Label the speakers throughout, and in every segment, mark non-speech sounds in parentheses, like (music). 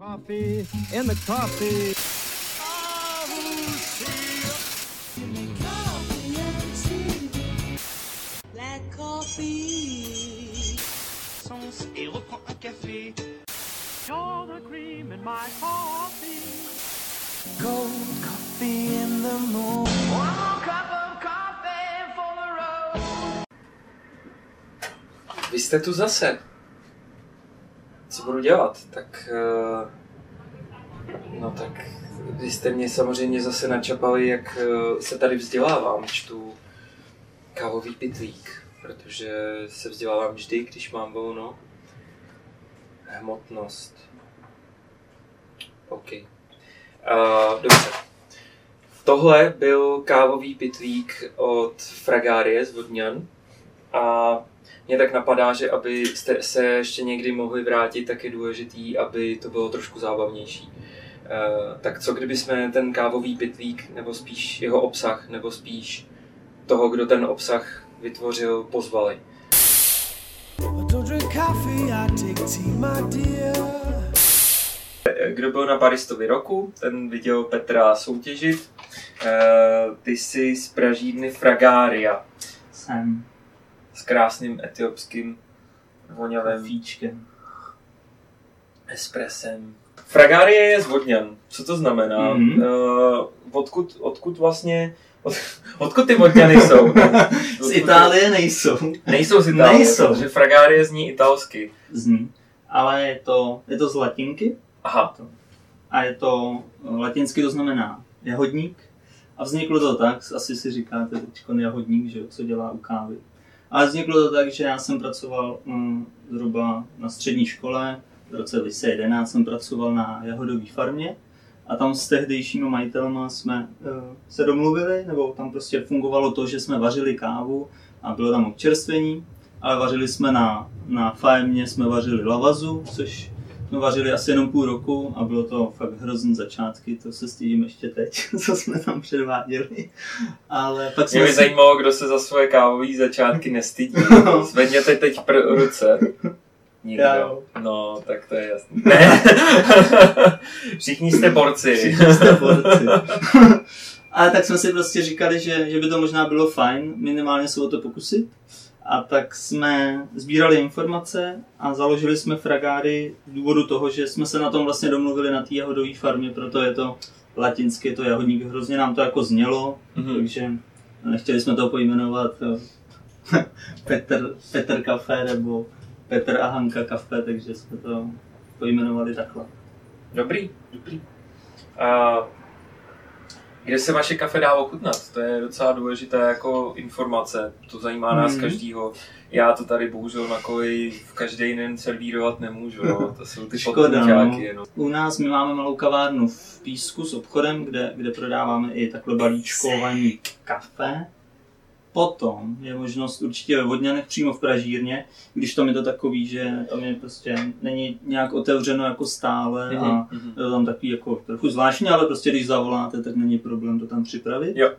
Speaker 1: Coffee in the coffee.
Speaker 2: Black coffee.
Speaker 3: sens et reprends un café.
Speaker 4: You're the cream in my coffee.
Speaker 3: Cold coffee in the moon. One more cup of coffee for the road.
Speaker 5: Vy jste tu zase. Co budu dělat? Tak... eh, No tak... Vy jste mě samozřejmě zase načapali, jak eh, se tady vzdělávám. Čtu kávový pitlík, protože se vzdělávám vždy, když mám volno. Hmotnost. OK. Uh, dobře. Tohle byl kávový pitlík od Fragárie z Vodňan. A mě tak napadá, že abyste se ještě někdy mohli vrátit, tak je důležitý, aby to bylo trošku zábavnější. Uh, tak co kdyby jsme ten kávový pitlík, nebo spíš jeho obsah, nebo spíš toho, kdo ten obsah vytvořil, pozvali.
Speaker 3: Dear.
Speaker 5: Kdo byl na Baristovi roku, ten viděl Petra soutěžit. Uh, ty jsi z pražírny Fragária
Speaker 6: Jsem
Speaker 5: s krásným etiopským vonavém
Speaker 6: fíčkem.
Speaker 5: espresem. Fragárie je z Vodňan. Co to znamená?
Speaker 6: Mhm.
Speaker 5: Uh, odkud, odkud vlastně... Od, odkud ty Vodňany jsou? (laughs)
Speaker 6: Z Itálie nejsou.
Speaker 5: Nejsou z Itálie,
Speaker 6: Nejsou.
Speaker 5: protože Fragárie zní italsky.
Speaker 6: Zní. Ale je to, je to z latinky
Speaker 5: Aha,
Speaker 6: a je to latinsky to znamená jahodník. A vzniklo to tak, asi si říkáte teď jahodník, že jo, co dělá u kávy. Ale vzniklo to tak, že já jsem pracoval mm, zhruba na střední škole, v roce 2011 jsem pracoval na jahodové farmě. A tam s tehdejšími majitelema jsme uh, se domluvili, nebo tam prostě fungovalo to, že jsme vařili kávu a bylo tam občerstvení, ale vařili jsme na, na farmě, jsme vařili lavazu, což jsme vařili asi jenom půl roku a bylo to fakt hrozný začátky, to se stydím ještě teď, (laughs) co jsme tam předváděli. Ale pak
Speaker 5: mě by zajímalo, kdo se za svoje kávové začátky (laughs) nestydí. Zvedněte teď pr- ruce. Nikdo.
Speaker 6: Já.
Speaker 5: No, tak to je jasný. Ne. (laughs) Všichni jste borci.
Speaker 6: Všichni jste borci. Ale tak jsme si prostě říkali, že, že by to možná bylo fajn minimálně se o to pokusit. A tak jsme sbírali informace a založili jsme fragáry z důvodu toho, že jsme se na tom vlastně domluvili na té jahodové farmě, proto je to latinsky, je to jahodník, hrozně nám to jako znělo,
Speaker 5: Mhm.
Speaker 6: takže nechtěli jsme to pojmenovat (laughs) Petr, Petr kafe nebo Petr a Hanka kafe, takže jsme to pojmenovali takhle.
Speaker 5: Dobrý, dobrý. A kde se vaše kafe dá ochutnat? To je docela důležitá jako informace. To zajímá nás
Speaker 6: Mhm.
Speaker 5: každýho. Já to tady bohužel na koleji v každý den servírovat nemůžu. No. To jsou ty
Speaker 6: Škoda,
Speaker 5: podpůťáky. No.
Speaker 6: U nás my máme malou kavárnu v Písku s obchodem, kde, kde prodáváme i takhle balíčkovaný kafe. Potom je možnost určitě ve Vodňanech přímo v Pražírně, když tam je to takový, že tam je prostě není nějak otevřeno jako stále a
Speaker 5: Mhm, mhm.
Speaker 6: je to tam takový jako trochu zvláštní, ale prostě když zavoláte, tak není problém to tam připravit.
Speaker 5: Jo.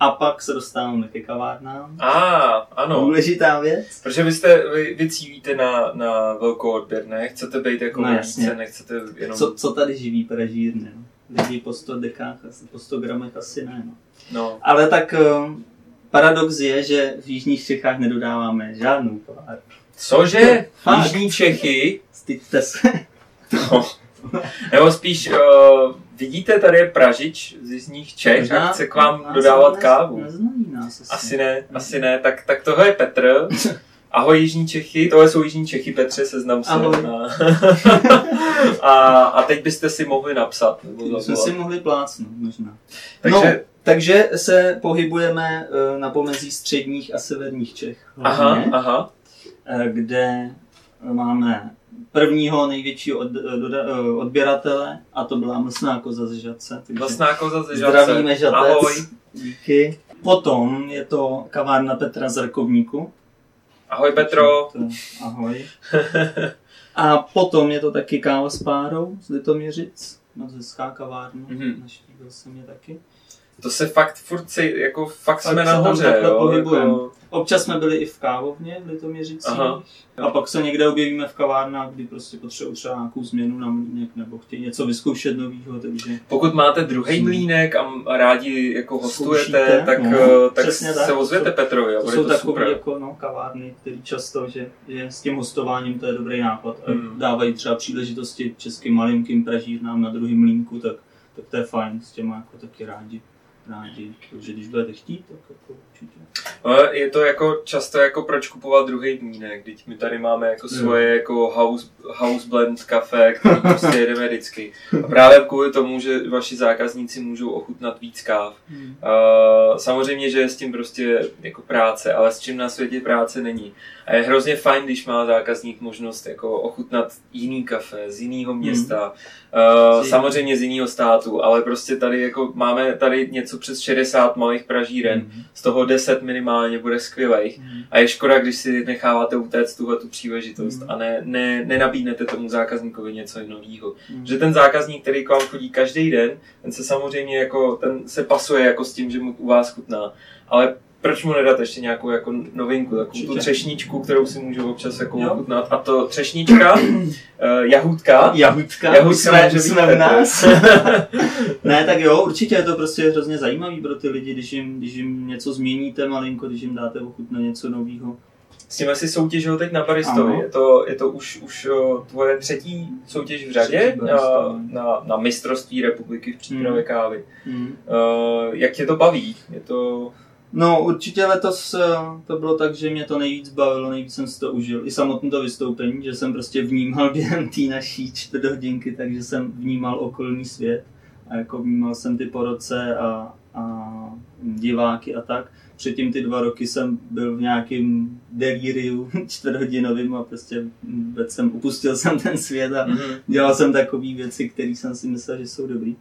Speaker 6: A pak se dostáváme ke kavárnám.
Speaker 5: A, ano.
Speaker 6: Důležitá věc.
Speaker 5: Protože vy, jste, vy, vy cílíte na, na velkou odběr, ne? Chcete být jako
Speaker 6: No, jasně.
Speaker 5: více, nechcete jenom...
Speaker 6: Co, co tady živí Pražírny? No? Lidi po 100 dekách, po 100 gramech asi ne. No.
Speaker 5: No,
Speaker 6: Ale tak eh, paradox je, že v Jižních Čechách nedodáváme žádnou kavárnu.
Speaker 5: cože? (laughs)
Speaker 6: Fakt.
Speaker 5: Jižní Čechy?
Speaker 6: Styďte se.
Speaker 5: No. Nebo spíš, uh, vidíte, tady je Pražič z Jižních Čech
Speaker 6: Možná
Speaker 5: a chce k vám
Speaker 6: nás
Speaker 5: dodávat
Speaker 6: ne-
Speaker 5: kávu.
Speaker 6: Neznají nás asi.
Speaker 5: Asi ne, asi ne. Tak, tak tohle je Petr. (laughs) Ahoj Jižní Čechy, tohle jsou Jižní Čechy, Petře, seznam se.
Speaker 6: Ahoj. (laughs)
Speaker 5: A, a, teď byste si mohli napsat. Nebo
Speaker 6: Jsme si mohli plácnout možná.
Speaker 5: Takže,
Speaker 6: No, takže se pohybujeme eh, na pomezí středních a severních Čech.
Speaker 5: aha,
Speaker 6: hlavně,
Speaker 5: aha.
Speaker 6: eh, kde máme prvního největšího od, doda, eh, odběratele a to byla mlsná koza z Žadce.
Speaker 5: Vlastná koza ze Žadce.
Speaker 6: Zdravíme Žatec.
Speaker 5: Ahoj.
Speaker 6: Díky. Potom je to kavárna Petra z Rakovníku.
Speaker 5: Ahoj Petro.
Speaker 6: Ahoj. A potom je to taky káva s párou z Litoměřic. Moc hezká kavárna.
Speaker 5: Mhm.
Speaker 6: Mm-hmm. Naštívil jsem je taky.
Speaker 5: To se fakt furt, se, jako fakt jsme
Speaker 6: se tam
Speaker 5: nahoře, jo,
Speaker 6: pohybujeme.
Speaker 5: jako,
Speaker 6: Občas jsme byli i v kávovně v Litoměřicích.
Speaker 5: Aha.
Speaker 6: A pak se někde objevíme v kavárnách, kdy prostě potřebují třeba nějakou změnu na mlínek nebo chtějí něco vyzkoušet nového, takže
Speaker 5: pokud máte druhý mlínek a rádi jako hostujete,
Speaker 6: Zkoušíte,
Speaker 5: tak,
Speaker 6: no.
Speaker 5: eh, tak se
Speaker 6: tak.
Speaker 5: ozvěte
Speaker 6: To
Speaker 5: Petrovi
Speaker 6: to jsou
Speaker 5: to
Speaker 6: takové jako no, kavárny, které často, že, že s tím hostováním to je dobrý nápad. A
Speaker 5: Mm.
Speaker 6: dávají třeba příležitosti českým malinkým pražírnám na druhém mlínku, tak, tak to je fajn, s těma jako taky rádi. Rádi. Takže když budete chtít, tak jako určitě.
Speaker 5: Ale je to jako často jako proč kupovat druhý mlínek, teď my tady máme jako
Speaker 6: Jo.
Speaker 5: svoje jako house, house blend kafe, který prostě jedeme vždycky. A právě kvůli tomu, že vaši zákazníci můžou ochutnat víc káv.
Speaker 6: Hmm.
Speaker 5: Uh, samozřejmě, že je s tím prostě jako práce, ale s čím na světě práce není. A je hrozně fajn, když má zákazník možnost jako ochutnat jiný kafe z jiného města, uh, samozřejmě z jiného státu, ale prostě tady jako máme tady něco přes 60 malých pražíren,
Speaker 6: Mhm.
Speaker 5: z toho 10 minimálně bude skvělých.
Speaker 6: Mhm.
Speaker 5: A je škoda, když si necháváte utéct tuhle tu příležitost
Speaker 6: Mhm.
Speaker 5: a ne, ne, nenabídnete tomu zákazníkovi něco nového.
Speaker 6: Mhm.
Speaker 5: Že ten zákazník, který k vám chodí každý den, ten se samozřejmě jako, ten se pasuje jako s tím, že mu u vás chutná. Ale proč mu nedat ještě nějakou jako novinku, takovou tu
Speaker 6: Určitě.
Speaker 5: třešničku, kterou si můžu občas jako ochutnat. A to třešnička, uh, (clears throat) jahůdka,
Speaker 6: Jahůdka,
Speaker 5: Jahůdka
Speaker 6: jsme, jsme
Speaker 5: Petr.
Speaker 6: nás. (laughs) (laughs) ne, tak jo, určitě je to prostě hrozně zajímavý pro ty lidi, když jim, když jim něco změníte malinko, když jim dáte ochutnat něco nového.
Speaker 5: S tím asi soutěžil teď na Baristovi.
Speaker 6: Ano.
Speaker 5: Je to, je to už, už o, tvoje třetí soutěž v řadě na, na, na mistrovství republiky v přípravě
Speaker 6: Hmm.
Speaker 5: kávy.
Speaker 6: Hmm.
Speaker 5: Uh, jak tě to baví? Je to...
Speaker 6: No určitě letos eh, to bylo tak, že mě to nejvíc bavilo, nejvíc jsem si to užil. I samotné to vystoupení, že jsem prostě vnímal (laughs) během té naší čtvrt hodinky, takže jsem vnímal okolní svět a jako vnímal jsem ty porodce a, a diváky a tak. Předtím ty dva roky jsem byl v nějakém delíriu (laughs) čtvrthodinovým a prostě vůbec jsem upustil jsem ten svět a
Speaker 5: Mm-hmm.
Speaker 6: dělal jsem takové věci, které jsem si myslel, že jsou dobrý.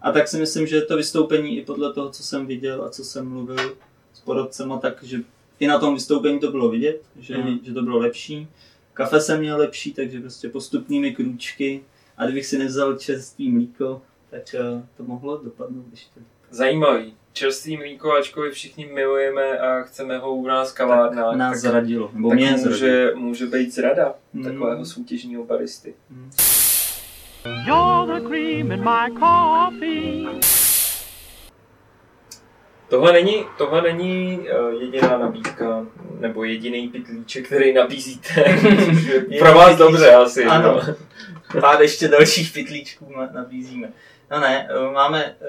Speaker 6: A tak si myslím, že to vystoupení i podle toho, co jsem viděl a co jsem mluvil porodcema, takže i na tom vystoupení to bylo vidět, že,
Speaker 5: Mhm.
Speaker 6: že to bylo lepší. Kafe jsem měl lepší, takže prostě postupnými krůčky. A kdybych si nevzal čerstvý mlíko, tak eh, to mohlo dopadnout ještě.
Speaker 5: Zajímavý. Čerstvý mlíko, ačkoliv všichni milujeme a chceme ho u nás v kavárnách,
Speaker 6: Tak nás
Speaker 5: tak,
Speaker 6: zradilo, nebo
Speaker 5: tak
Speaker 6: mě zradilo.
Speaker 5: může, může být zrada
Speaker 6: Mm.
Speaker 5: takového soutěžního baristy.
Speaker 4: You're the cream in my coffee.
Speaker 5: Tohle není, tohle není uh, jediná nabídka, nebo jediný pitlíček, který nabízíte. (laughs) (laughs) Pro vás dobře asi.
Speaker 6: Ano.
Speaker 5: No.
Speaker 6: Pár ještě dalších pytlíčků na- nabízíme. No ne, eh, máme eh,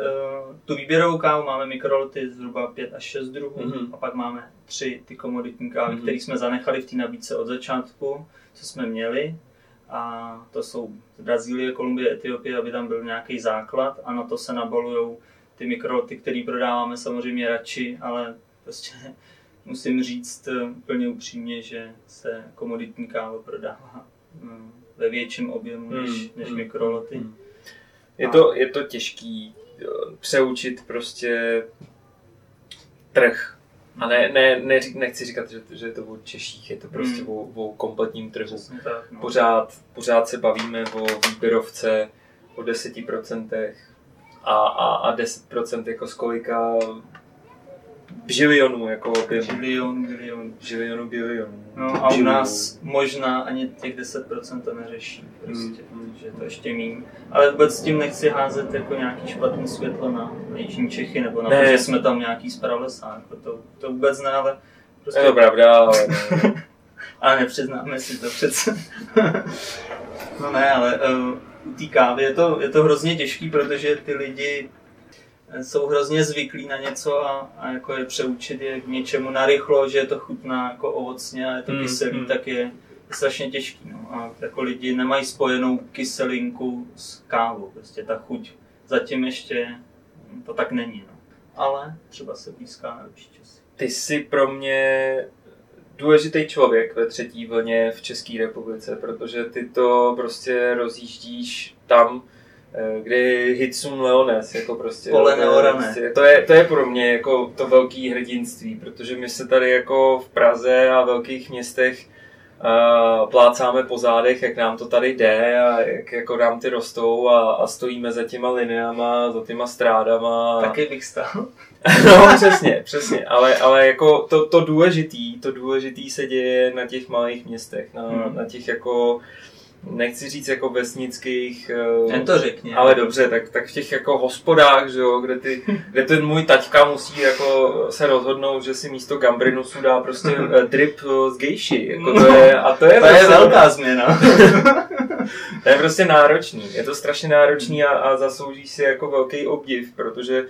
Speaker 6: tu výběrovou kávu, máme mikroloty zhruba 5 až 6 druhů
Speaker 5: Mhm.
Speaker 6: a pak máme tři ty komoditní kávy,
Speaker 5: Mhm.
Speaker 6: které jsme zanechali v té nabídce od začátku, co jsme měli. A to jsou Brazílie, Kolumbie, Etiopie, aby tam byl nějaký základ a na to se nabalují ty mikroloty, které prodáváme samozřejmě radši, ale prostě (laughs) musím říct eh, úplně upřímně, že se komoditní káva prodává mm, ve větším objemu než,
Speaker 5: Hmm,
Speaker 6: než
Speaker 5: hmm,
Speaker 6: mikroloty.
Speaker 5: hmm. Je to, je to těžký eh, přeučit prostě trh. A ne, ne, ne, nechci říkat, že, že je to o Češích, je to prostě
Speaker 6: Hmm.
Speaker 5: o, o kompletním trhu.
Speaker 6: Tak, no.
Speaker 5: Pořád, pořád se bavíme o výběrovce, o 10% a, a, a 10% jako z kolika bilionů, jako objemu.
Speaker 6: Bilion, bilion.
Speaker 5: Žilionu, bilionů.
Speaker 6: No a u nás možná ani těch 10% to neřeší, prostě,
Speaker 5: Hmm.
Speaker 6: že to ještě méně. Ale vůbec s tím nechci házet jako nějaký špatný světlo na, na Jižní Čechy, nebo na to,
Speaker 5: Ne.
Speaker 6: že jsme tam nějaký zpralesa, jako to, to vůbec ne, ale prostě...
Speaker 5: Je to pravda, ale (laughs)
Speaker 6: Ale nepřiznáme si to přece. (laughs) no ne, ale uh, u té kávy je to, je to hrozně těžký, protože ty lidi eh, jsou hrozně zvyklí na něco a, a jako je přeučit je k něčemu narychlo, že je to chutná jako ovocně a je to
Speaker 5: Mm,
Speaker 6: kyselý,
Speaker 5: mm.
Speaker 6: tak je, je strašně těžký. No. A jako lidi nemají spojenou kyselinku s kávou, prostě ta chuť zatím ještě hm, to tak není. No. Ale třeba se blízká na lepší časy.
Speaker 5: ty jsi pro mě důležitý člověk ve třetí vlně v České republice, protože ty to prostě rozjíždíš tam, eh, kde je Hitsum Leones, jako prostě.
Speaker 6: Pole
Speaker 5: to je
Speaker 6: neorané.
Speaker 5: prostě- To je, to je pro mě jako to velký hrdinství, protože my se tady jako v Praze a velkých městech uh, plácáme po zádech, jak nám to tady jde a jak jako nám ty rostou a, a stojíme za těma lineama, za těma strádama.
Speaker 6: Taky bych stál. (laughs)
Speaker 5: no, přesně, přesně, ale, ale jako to, to důležitý, to důležitý se děje na těch malých městech, na,
Speaker 6: Hmm.
Speaker 5: na těch jako, nechci říct jako vesnických, eh,
Speaker 6: Jen to řekni.
Speaker 5: ale dobře, tak, tak v těch jako hospodách, že jo, kde, ty, kde ten můj taťka musí jako se rozhodnout, že si místo gambrinusu dá prostě (laughs) eh, drip eh, z gejši, jako to je, a to je,
Speaker 6: To je
Speaker 5: prostě-
Speaker 6: velká změna. (laughs)
Speaker 5: to je prostě náročný. Je to strašně náročný a, a zaslouží si jako velký obdiv, protože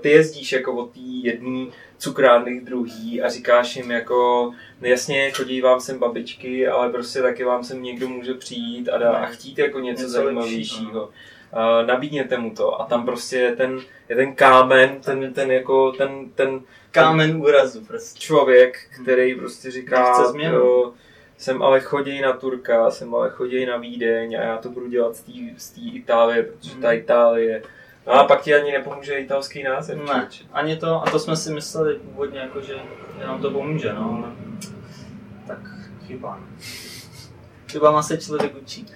Speaker 5: ty jezdíš jako od té jedné cukrárny k druhý a říkáš jim jako, no jasně, chodí vám sem babičky, ale prostě taky vám sem někdo může přijít a, dá, a chtít jako něco,
Speaker 6: Něco
Speaker 5: zajímavějšího. Uh, nabídněte mu to a tam prostě je ten, je ten kámen, ten, ten jako ten, ten
Speaker 6: Kámen úrazu prostě.
Speaker 5: člověk, který prostě říká, jo, jsem ale chodí na Turka, jsem ale chodí na Vídeň a já to budu dělat z té Itálie, protože ta
Speaker 6: Mhm.
Speaker 5: Itálie. No a pak ti ani nepomůže italský název.
Speaker 6: Ne, ani to, a to jsme si mysleli původně, jako, že, že nám to pomůže, no, ale tak chyba. Chybama se člověk učí.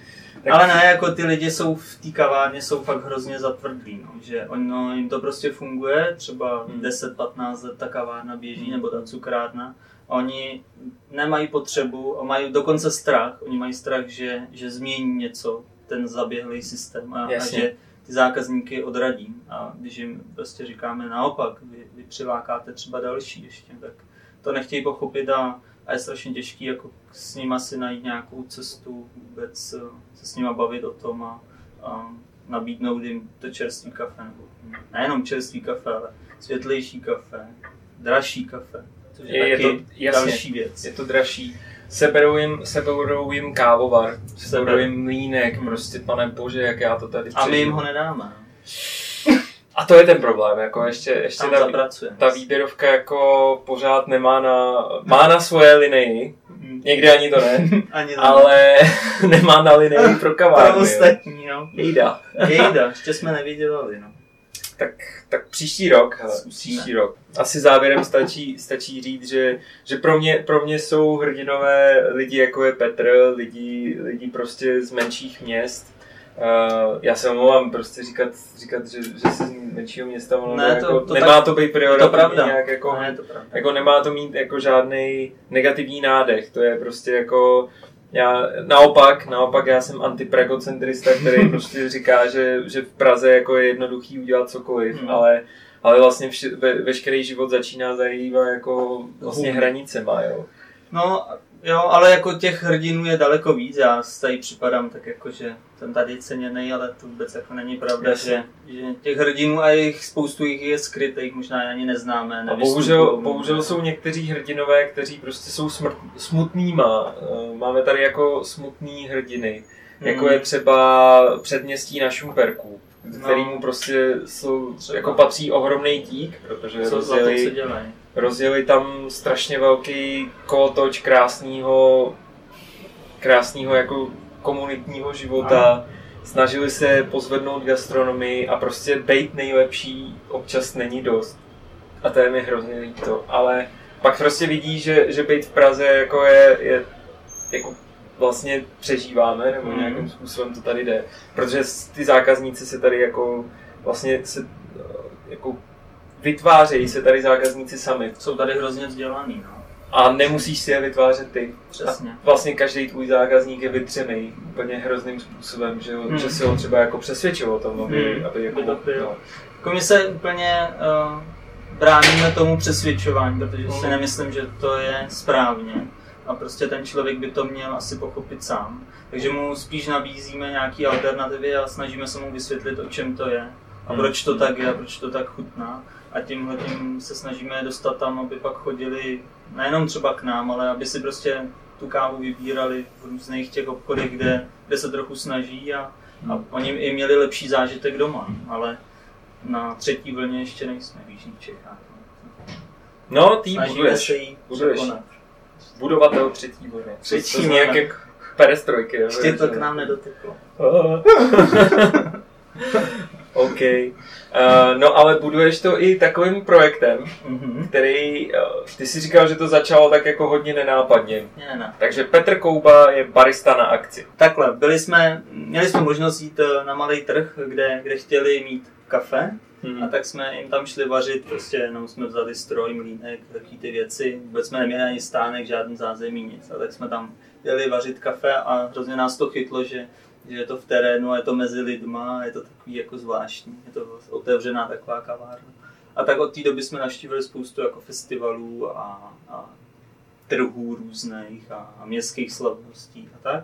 Speaker 5: Tak-
Speaker 6: Ale ne, jako ty lidi jsou v té kavárně, jsou fakt hrozně zatvrdlí, no, že ono jim to prostě funguje, třeba
Speaker 5: Hmm.
Speaker 6: 10-15 let ta kavárna běží, nebo ta cukrárna, a oni nemají potřebu a mají dokonce strach, oni mají strach, že, že změní něco, ten zaběhlý systém a, a že ty zákazníky odradí. A když jim prostě říkáme naopak, vy, vy přilákáte třeba další ještě, tak to nechtějí pochopit a, a je strašně těžký jako s nima si najít nějakou cestu, vůbec eh, se s nima bavit o tom a, a nabídnout jim to čerstvý kafe. Nebo nejenom čerstvý kafe, ale světlejší kafe, dražší kafe. Což je,
Speaker 5: Je- je
Speaker 6: taky
Speaker 5: to- jasně.
Speaker 6: další věc.
Speaker 5: Je to dražší. Seberou jim, seberou jim kávovar, seberou jim mlínek,
Speaker 6: Hmm.
Speaker 5: prostě pane bože, jak já to tady
Speaker 6: A my jim ho nedáme.
Speaker 5: A to je ten problém, jako ještě, ještě
Speaker 6: Tam
Speaker 5: ta,
Speaker 6: zapracujeme.
Speaker 5: ta výběrovka jako pořád nemá na, má na svoje linii,
Speaker 6: Mhm.
Speaker 5: někdy ani to ne, (laughs)
Speaker 6: Ani to (laughs)
Speaker 5: ale (laughs) nemá na linii pro
Speaker 6: pro
Speaker 5: kavárny. jo.
Speaker 6: ostatní, no.
Speaker 5: Jejda.
Speaker 6: Jejda, ještě jsme nevydělali, no.
Speaker 5: Tak, tak příští rok, hele,
Speaker 6: Zkusíme.
Speaker 5: příští rok. Asi závěrem stačí, stačí říct, že, že pro, mě, pro mě jsou hrdinové lidi jako je Petr, lidi, lidi prostě z menších měst. Uh, já se omlouvám prostě říkat, říkat že, že jsi z menšího města, ono
Speaker 6: Ne, to-
Speaker 5: jako,
Speaker 6: to
Speaker 5: nemá
Speaker 6: tak-
Speaker 5: to být priorita
Speaker 6: pravda.
Speaker 5: nějak jako,
Speaker 6: Ne, to pravda.
Speaker 5: jako nemá to mít jako žádný negativní nádech, to je prostě jako já naopak, naopak já jsem antipregocentrista, který (laughs) prostě říká, že, že v Praze jako je jednoduchý udělat cokoliv,
Speaker 6: Hmm.
Speaker 5: ale, ale vlastně vše, ve, veškerý život začíná zajímat jako vlastně hranicema, jo.
Speaker 6: No, jo, ale jako těch hrdinů je daleko víc. Já si tady připadám tak jako, že jsem tady ceněný, ale to vůbec jako není pravda, že, že těch hrdinů a jich spoustu jich je skrytých, možná ani neznáme.
Speaker 5: A bohužel, bohužel jsou někteří hrdinové, kteří prostě jsou smrt, smutnýma. Eh, Máme tady jako smutný hrdiny, jako
Speaker 6: Hmm.
Speaker 5: je třeba předměstí na Šumperku,
Speaker 6: No.
Speaker 5: kterýmu prostě jsou,
Speaker 6: Třeba.
Speaker 5: jako patří ohromný dík, protože
Speaker 6: Co za to, co
Speaker 5: rozjeli,
Speaker 6: dělají.
Speaker 5: Rozjeli tam strašně velký kolotoč krásného, krásného jako komunitního života. Snažili se pozvednout gastronomii a prostě být nejlepší občas není dost. A to je mi hrozně líto. Ale pak prostě vidí, že, že být v Praze jako je, je jako vlastně přežíváme, nebo
Speaker 6: Mhm.
Speaker 5: nějakým způsobem to tady jde. Protože ty zákazníci se tady jako vlastně se jako vytvářejí se tady zákazníci sami.
Speaker 6: Jsou tady hrozně vzdělaný, no.
Speaker 5: A nemusíš si je vytvářet ty.
Speaker 6: Přesně.
Speaker 5: A vlastně každý tvůj zákazník je vytřený úplně hrozným způsobem, že,
Speaker 6: Hmm.
Speaker 5: že si ho třeba jako přesvědčil o tom, aby,
Speaker 6: Hmm.
Speaker 5: aby jako,
Speaker 6: to
Speaker 5: no.
Speaker 6: Jako my se úplně uh, bráníme tomu přesvědčování, protože si
Speaker 5: Mhm.
Speaker 6: nemyslím, že to je správně. A prostě ten člověk by to měl asi pochopit sám. Takže mu spíš nabízíme nějaké alternativy a snažíme se mu vysvětlit, o čem to je. A
Speaker 5: Hmm.
Speaker 6: proč to tak je, a proč to tak chutná. A tímhle tím se snažíme dostat tam, aby pak chodili nejenom třeba k nám, ale aby si prostě tu kávu vybírali v různých těch obchodech, kde, kde se trochu snaží a, a oni i měli lepší zážitek doma. Ale na třetí vlně ještě nejsme v Jižních Čechách.
Speaker 5: no, ty
Speaker 6: Snažíme
Speaker 5: buduješ.
Speaker 6: se jí
Speaker 5: buduješ. Budovatel třetí vlny.
Speaker 6: Třetí
Speaker 5: to
Speaker 6: vlna.
Speaker 5: jak, jak perestrojky.
Speaker 6: Ještě to k nám nedoteklo. (laughs) (laughs)
Speaker 5: OK. Uh, no ale buduješ to i takovým projektem,
Speaker 6: Mhm.
Speaker 5: který, uh, ty si říkal, že to začalo tak jako hodně nenápadně.
Speaker 6: Ne, ne.
Speaker 5: Takže Petr Kouba je barista na akci.
Speaker 6: Takhle, byli jsme, měli jsme možnost jít eh, na malý trh, kde, kde chtěli mít kafe,
Speaker 5: Hmm.
Speaker 6: a tak jsme jim tam šli vařit, prostě jenom jsme vzali stroj, mlínek, taky ty věci, vůbec jsme neměli ani stánek, žádný zázemí, nic, a tak jsme tam jeli vařit kafe a hrozně nás to chytlo, že, že je to v terénu, je to mezi lidma, je to takový jako zvláštní, je to otevřená taková kavárna. A tak od té doby jsme navštívili spoustu jako festivalů a, a trhů různých a, a městských slavností a tak.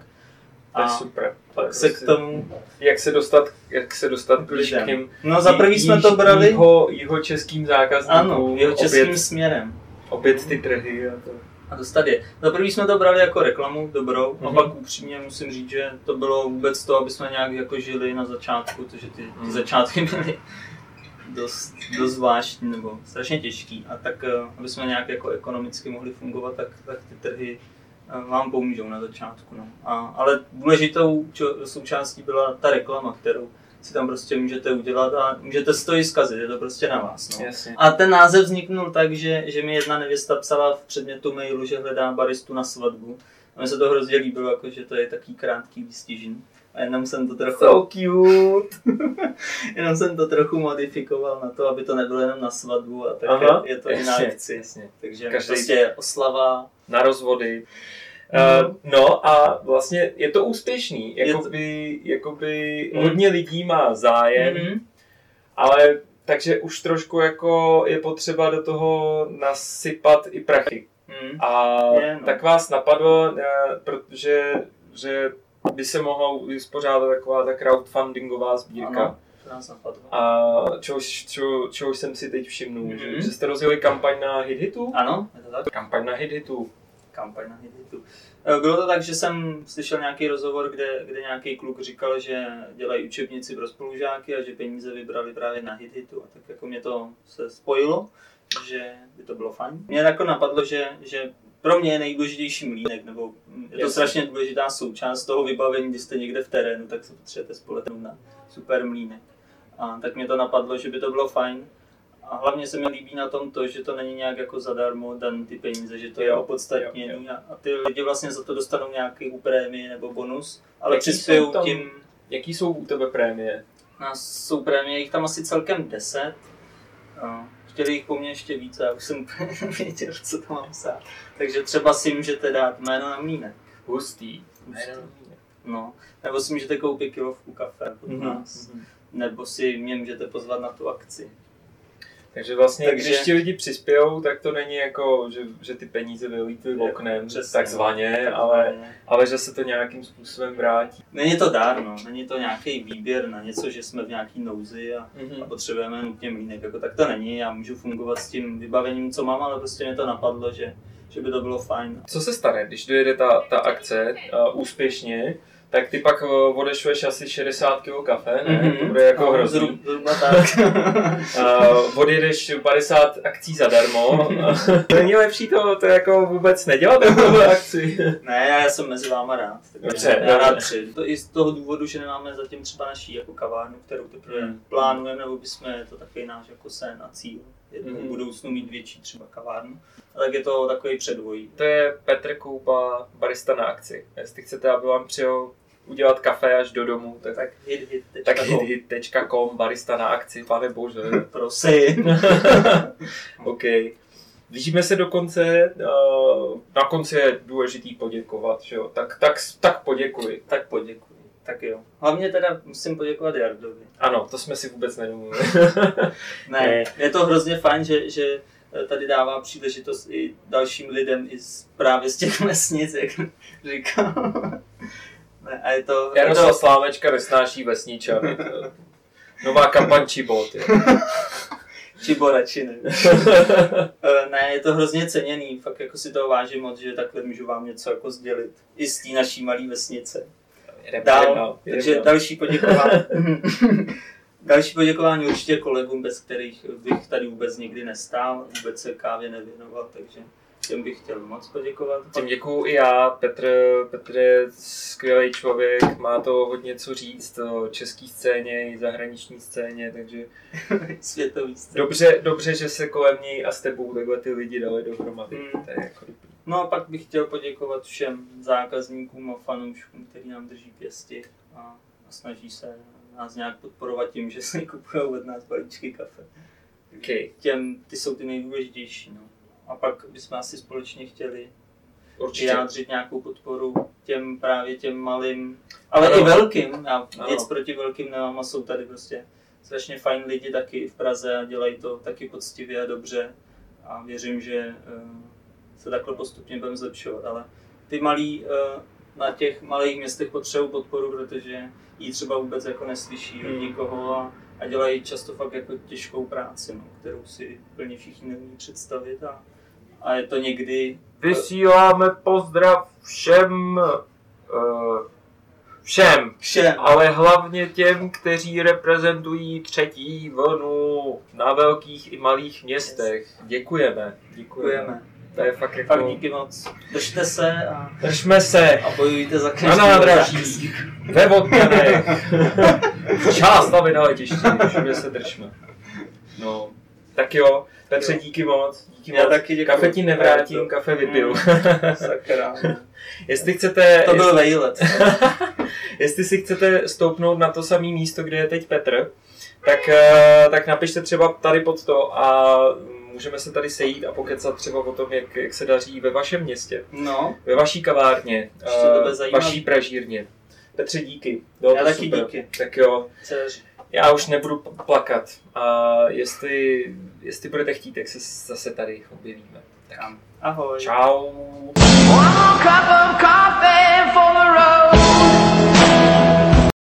Speaker 5: To je
Speaker 6: A
Speaker 5: super.
Speaker 6: pak se k tomu...
Speaker 5: Jak se dostat, jak se dostat k těm
Speaker 6: No za prvý jsme to brali...
Speaker 5: Jeho, jeho českým zákazníkům.
Speaker 6: Ano, jeho českým
Speaker 5: opět,
Speaker 6: směrem.
Speaker 5: opět ty trhy. A to.
Speaker 6: A dostat je. Za prvý jsme to brali jako reklamu dobrou,
Speaker 5: Mhm.
Speaker 6: a pak upřímně musím říct, že to bylo vůbec to, aby jsme nějak jako žili na začátku, protože ty, ty
Speaker 5: Mhm.
Speaker 6: začátky (laughs) byly dost, dost zvláštní nebo strašně těžký. A tak, eh, aby jsme nějak jako ekonomicky mohli fungovat, tak, tak ty trhy eh, vám pomůžou na začátku. No. A, ale důležitou čo, součástí byla ta reklama, kterou si tam prostě můžete udělat a můžete si to i zkazit, je to prostě na vás. No.
Speaker 5: Jasně.
Speaker 6: A ten název vzniknul tak, že, že mi jedna nevěsta psala v předmětu mailu, že hledá baristu na svatbu. A mi se to hrozně líbilo, jako, že to je taký krátký výstižin. A jenom jsem to trochu,
Speaker 5: So cute. (laughs)
Speaker 6: jenom jsem to trochu modifikoval na to, aby to nebylo jenom na svatbu a tak
Speaker 5: Aha,
Speaker 6: je, je to i na
Speaker 5: jasně,
Speaker 6: akci.
Speaker 5: jasně.
Speaker 6: Takže
Speaker 5: Každý-
Speaker 6: prostě oslava.
Speaker 5: Na rozvody.
Speaker 6: Mhm.
Speaker 5: Uh, no a vlastně je to úspěšný. Jakoby, jakoby
Speaker 6: Mhm.
Speaker 5: hodně lidí má zájem,
Speaker 6: Mhm.
Speaker 5: ale takže už trošku jako je potřeba do toho nasypat i prachy.
Speaker 6: Mhm.
Speaker 5: A
Speaker 6: Je, no.
Speaker 5: tak vás napadlo, eh, protože že by se mohla uspořádat taková ta crowdfundingová sbírka.
Speaker 6: Ano.
Speaker 5: A čehož, čo, čehož jsem si teď všimnul,
Speaker 6: Mhm.
Speaker 5: že, že jste rozjeli kampaň na hit hitu?
Speaker 6: Ano, je to tak?
Speaker 5: Kampaň na hit hitu.
Speaker 6: Kampaň na Hititu. Eh, Bylo to tak, že jsem slyšel nějaký rozhovor, kde, kde nějaký kluk říkal, že dělají učebnici pro spolužáky a že peníze vybrali právě na Hititu. A tak jako mě to se spojilo, že by to bylo fajn. Mě jako napadlo, že, že pro mě je nejdůležitější mlínek, nebo je to strašně důležitá součást toho vybavení, když jste někde v terénu, tak se potřebujete spolehnout na super mlínek. A tak mě to napadlo, že by to bylo fajn. A hlavně se mi líbí na tom to, že to není nějak jako zadarmo dan ty peníze, že to je
Speaker 5: Jo,
Speaker 6: opodstatněný a, ty lidi vlastně za to dostanou nějaký prémie nebo bonus, ale přispějou
Speaker 5: tam-
Speaker 6: tím,
Speaker 5: Jaký jsou u tebe prémie?
Speaker 6: na jsou prémie, jich tam asi celkem 10. A chtěli jich po mně ještě více, já už jsem (laughs) věděl, co to mám psát. Takže třeba si můžete dát jméno na mlínek.
Speaker 5: Hustý.
Speaker 6: No, nebo si můžete koupit kilovku kafe od
Speaker 5: Mhm.
Speaker 6: nás. Nebo si mě můžete pozvat na tu akci.
Speaker 5: Takže vlastně,
Speaker 6: Takže-
Speaker 5: když ti lidi přispějou, tak to není jako, že, že ty peníze vylítují
Speaker 6: Jo,
Speaker 5: oknem,
Speaker 6: přesně.
Speaker 5: takzvaně, ale, ale že se to nějakým způsobem vrátí.
Speaker 6: Není to dár, no. Není to nějaký výběr na něco, že jsme v nějaký nouzi a,
Speaker 5: Mhm.
Speaker 6: a potřebujeme nutně mlínek. Jako, tak to není, já můžu fungovat s tím vybavením, co mám, ale prostě mě to napadlo, že, že by to bylo fajn.
Speaker 5: Co se stane, když dojede ta, ta akce uh, úspěšně, tak ty pak uh, odešleš asi 60 kg kafe, ne?
Speaker 6: Mhm.
Speaker 5: To bude jako
Speaker 6: No,
Speaker 5: hrozný.
Speaker 6: zhru- Zhruba (laughs) tak.
Speaker 5: Uh, odjedeš 50 akcí zadarmo. (laughs) Není lepší to, to jako vůbec nedělat (laughs) takovou akci.
Speaker 6: ne, já jsem mezi váma rád.
Speaker 5: Dobře,
Speaker 6: já rád přijdu. To i z toho důvodu, že nemáme zatím třeba naší jako kavárnu, kterou teprve
Speaker 5: Hmm.
Speaker 6: plánujeme, nebo bychom, je to takový náš jako sen a cíl. Jednou v budoucnu mít větší třeba kavárnu. A tak je to takový předvoj.
Speaker 5: To je Petr Koupa, barista na akci. Jestli chcete, aby vám přijel udělat kafe až do domu, tak, tak,
Speaker 6: Hit, hit,
Speaker 5: tak
Speaker 6: tečka com.
Speaker 5: hit.com, barista na akci, pane bože. (laughs)
Speaker 6: Prosím. (laughs)
Speaker 5: OK. Blížíme se do konce. uh, Na konci je důležitý poděkovat, že jo? Tak, tak, tak poděkuji.
Speaker 6: tak poděkuji. Tak jo. Hlavně teda musím poděkovat Jardovi.
Speaker 5: Ano, to jsme si vůbec nedomluvili. (laughs)
Speaker 6: Ne, je to hrozně fajn, že, že tady dává příležitost i dalším lidem i z, právě z těch vesnic, jak říkal. Ne, a je to,
Speaker 5: Jaroslav
Speaker 6: to
Speaker 5: Slávečka nesnáší vesničany. (laughs) Nová kampaň Čibot. (laughs)
Speaker 6: radši nevím. (laughs) Eh, ne, je to hrozně ceněný, fakt jako si toho vážím moc, že takhle můžu vám něco jako sdělit. I z té naší malé vesnice.
Speaker 5: Jedem
Speaker 6: Dál,
Speaker 5: jedem
Speaker 6: takže
Speaker 5: dál.
Speaker 6: další poděkování. další poděkování určitě kolegům, bez kterých bych tady vůbec nikdy nestál, vůbec se kávě nevěnoval, takže těm bych chtěl moc poděkovat.
Speaker 5: Tím děkuju i já, Petr, Petr je skvělý člověk, má to hodně co říct o české scéně i zahraniční scéně, takže (laughs)
Speaker 6: Světový styl.
Speaker 5: dobře, dobře, že se kolem něj a s tebou takhle ty lidi dali dohromady.
Speaker 6: Hmm.
Speaker 5: To je jako dobrý.
Speaker 6: No a pak bych chtěl poděkovat všem zákazníkům a fanouškům, kteří nám drží pěsti a, a snaží se nás nějak podporovat tím, že si kupují od nás balíčky kafe.
Speaker 5: Okay.
Speaker 6: Těm, ty jsou ty nejdůležitější. No. A pak bychom asi společně chtěli
Speaker 5: Určitě.
Speaker 6: vyjádřit nějakou podporu těm právě těm malým, ale
Speaker 5: Ano.
Speaker 6: i velkým. Já
Speaker 5: Ano.
Speaker 6: nic proti velkým nemám a jsou tady prostě strašně fajn lidi taky v Praze a dělají to taky poctivě a dobře. A věřím, že eh, se takhle postupně budeme zlepšovat. Ale ty malí eh, na těch malých městech potřebují podporu, protože ji třeba vůbec jako neslyší od
Speaker 5: Hmm.
Speaker 6: nikoho a, a dělají často fakt jako těžkou práci, no, kterou si plně všichni neumí představit. A, a je to někdy
Speaker 5: Vysíláme pozdrav všem, uh, všem,
Speaker 6: všem.
Speaker 5: ale hlavně těm, kteří reprezentují třetí vlnu na velkých i malých městech. Děkujeme. Děkujeme.
Speaker 6: Děkujeme.
Speaker 5: To je fakt jako...
Speaker 6: Fakt díky moc. Držte se a,
Speaker 5: Držme se
Speaker 6: a bojujte za
Speaker 5: na
Speaker 6: každý
Speaker 5: nádraží, ve Vodkanech, (laughs) Čáslavi na letišti, všude se držme. No, tak jo, Petře, díky moc. Díky
Speaker 6: Já
Speaker 5: moc.
Speaker 6: taky děkuju.
Speaker 5: Kafe ti nevrátím,
Speaker 6: To-
Speaker 5: kafe vypiju.
Speaker 6: Mm, (laughs) Sakra.
Speaker 5: Jestli chcete,
Speaker 6: To byl vejlet. (laughs)
Speaker 5: jestli si chcete stoupnout na to samé místo, kde je teď Petr, tak, eh, tak napište třeba tady pod to a můžeme se tady sejít a pokecat třeba o tom, jak, jak se daří ve vašem městě,
Speaker 6: No,
Speaker 5: ve vaší kavárně, eh,
Speaker 6: zajímavý.
Speaker 5: vaší pražírně. Petře, díky. Bylo
Speaker 6: Já taky
Speaker 5: super.
Speaker 6: díky.
Speaker 5: Tak jo,
Speaker 6: dceři.
Speaker 5: já už nebudu plakat. A jestli, jestli budete chtít, tak se zase tady objevíme. Tak
Speaker 6: Ahoj.
Speaker 5: čau.
Speaker 3: One more cup of coffee for the road.